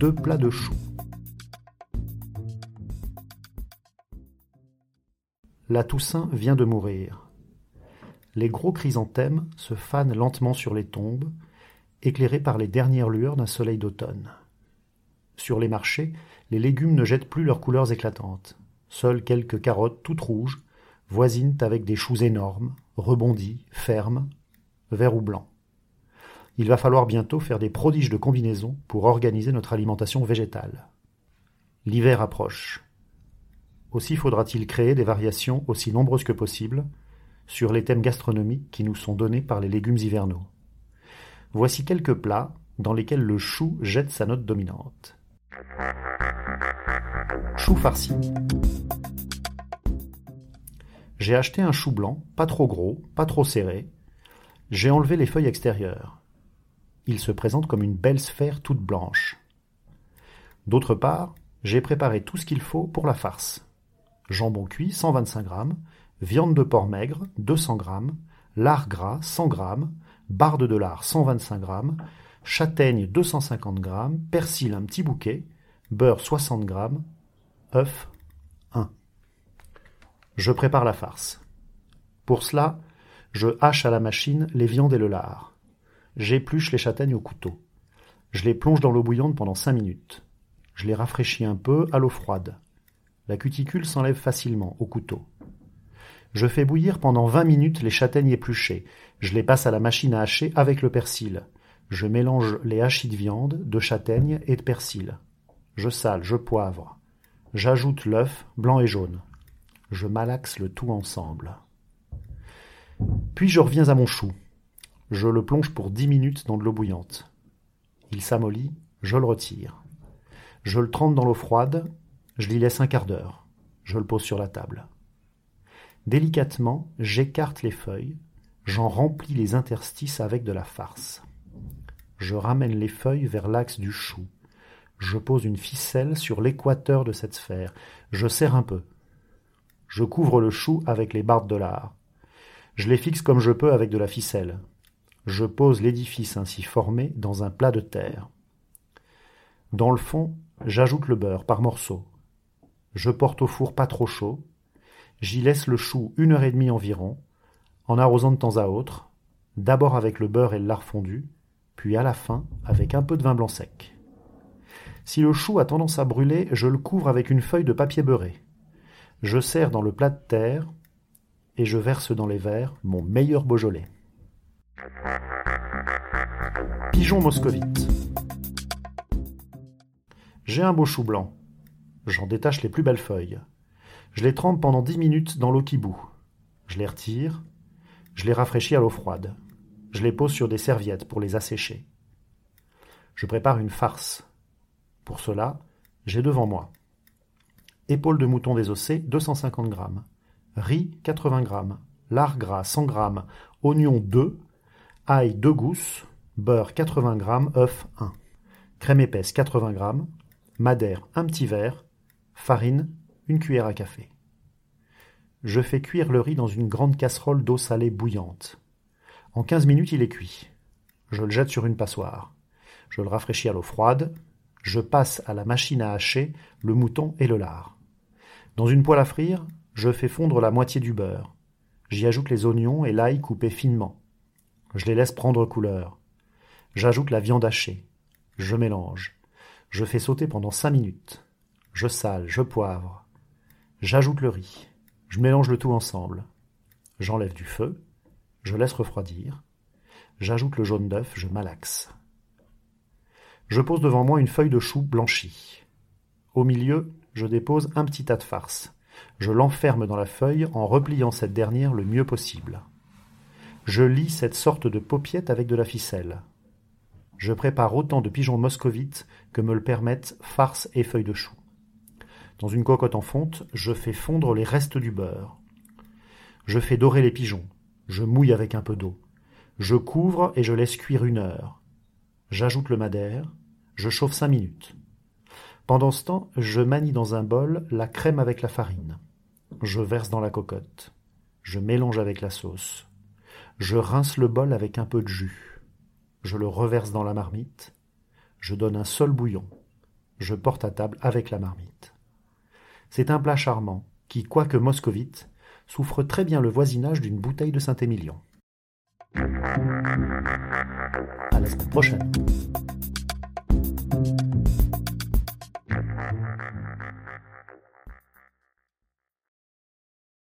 Deux plats de choux. La Toussaint vient de mourir. Les gros chrysanthèmes se fanent lentement sur les tombes, éclairés par les dernières lueurs d'un soleil d'automne. Sur les marchés, les légumes ne jettent plus leurs couleurs éclatantes. Seules quelques carottes toutes rouges voisinent avec des choux énormes, rebondis, fermes, verts ou blancs. Il va falloir bientôt faire des prodiges de combinaisons pour organiser notre alimentation végétale. L'hiver approche. Aussi faudra-t-il créer des variations aussi nombreuses que possible sur les thèmes gastronomiques qui nous sont donnés par les légumes hivernaux. Voici quelques plats dans lesquels le chou jette sa note dominante. Chou farci. J'ai acheté un chou blanc, pas trop gros, pas trop serré. J'ai enlevé les feuilles extérieures. Il se présente comme une belle sphère toute blanche. D'autre part, j'ai préparé tout ce qu'il faut pour la farce jambon cuit 125 g, viande de porc maigre 200 g, lard gras 100 g, barde de lard 125 g, châtaigne 250 g, persil un petit bouquet, beurre 60 g, œuf 1. Je prépare la farce. Pour cela, je hache à la machine les viandes et le lard. J'épluche les châtaignes au couteau. Je les plonge dans l'eau bouillante pendant 5 minutes. Je les rafraîchis un peu à l'eau froide. La cuticule s'enlève facilement au couteau. Je fais bouillir pendant vingt minutes les châtaignes épluchées. Je les passe à la machine à hacher avec le persil. Je mélange les hachis de viande, de châtaigne et de persil. Je sale, je poivre. J'ajoute l'œuf, blanc et jaune. Je malaxe le tout ensemble. Puis je reviens à mon chou. Je le plonge pour dix minutes dans de l'eau bouillante. Il s'amollit, je le retire. Je le trempe dans l'eau froide je l'y laisse un quart d'heure. Je le pose sur la table. Délicatement, j'écarte les feuilles, j'en remplis les interstices avec de la farce. Je ramène les feuilles vers l'axe du chou. Je pose une ficelle sur l'équateur de cette sphère. Je serre un peu. Je couvre le chou avec les bardes de lard. Je les fixe comme je peux avec de la ficelle. Je pose l'édifice ainsi formé dans un plat de terre. Dans le fond, j'ajoute le beurre par morceaux. Je porte au four pas trop chaud. J'y laisse le chou une heure et demie environ, en arrosant de temps à autre, d'abord avec le beurre et le lard fondu, puis à la fin avec un peu de vin blanc sec. Si le chou a tendance à brûler, je le couvre avec une feuille de papier beurré. Je sers dans le plat de terre et je verse dans les verres mon meilleur Beaujolais. Pigeon moscovite. J'ai un beau chou blanc. J'en détache les plus belles feuilles. Je les trempe pendant dix minutes dans l'eau qui bout. Je les retire. Je les rafraîchis à l'eau froide. Je les pose sur des serviettes pour les assécher. Je prépare une farce. Pour cela, j'ai devant moi épaules de mouton désossé 250 g, riz 80 g, lard gras 100 g, oignon 2, ail 2 gousses, beurre 80 g, œuf 1, crème épaisse 80 g, madère un petit verre, Farine, une cuillère à café. Je fais cuire le riz dans une grande casserole d'eau salée bouillante. En quinze minutes, il est cuit. Je le jette sur une passoire. Je le rafraîchis à l'eau froide. Je passe à la machine à hacher le mouton et le lard. Dans une poêle à frire, je fais fondre la moitié du beurre. J'y ajoute les oignons et l'ail coupés finement. Je les laisse prendre couleur. J'ajoute la viande hachée. Je mélange. Je fais sauter pendant cinq minutes. Je sale, je poivre. J'ajoute le riz. Je mélange le tout ensemble. J'enlève du feu. Je laisse refroidir. J'ajoute le jaune d'œuf, je malaxe. Je pose devant moi une feuille de chou blanchie. Au milieu, je dépose un petit tas de farce. Je l'enferme dans la feuille en repliant cette dernière le mieux possible. Je lis cette sorte de paupiette avec de la ficelle. Je prépare autant de pigeons moscovites que me le permettent farce et feuilles de chou. Dans une cocotte en fonte, je fais fondre les restes du beurre. Je fais dorer les pigeons. Je mouille avec un peu d'eau. Je couvre et je laisse cuire une heure. J'ajoute le madère. Je chauffe cinq minutes. Pendant ce temps, je manie dans un bol la crème avec la farine. Je verse dans la cocotte. Je mélange avec la sauce. Je rince le bol avec un peu de jus. Je le reverse dans la marmite. Je donne un seul bouillon. Je porte à table avec la marmite. C'est un plat charmant qui, quoique moscovite, souffre très bien le voisinage d'une bouteille de Saint-Émilion. La semaine prochaine.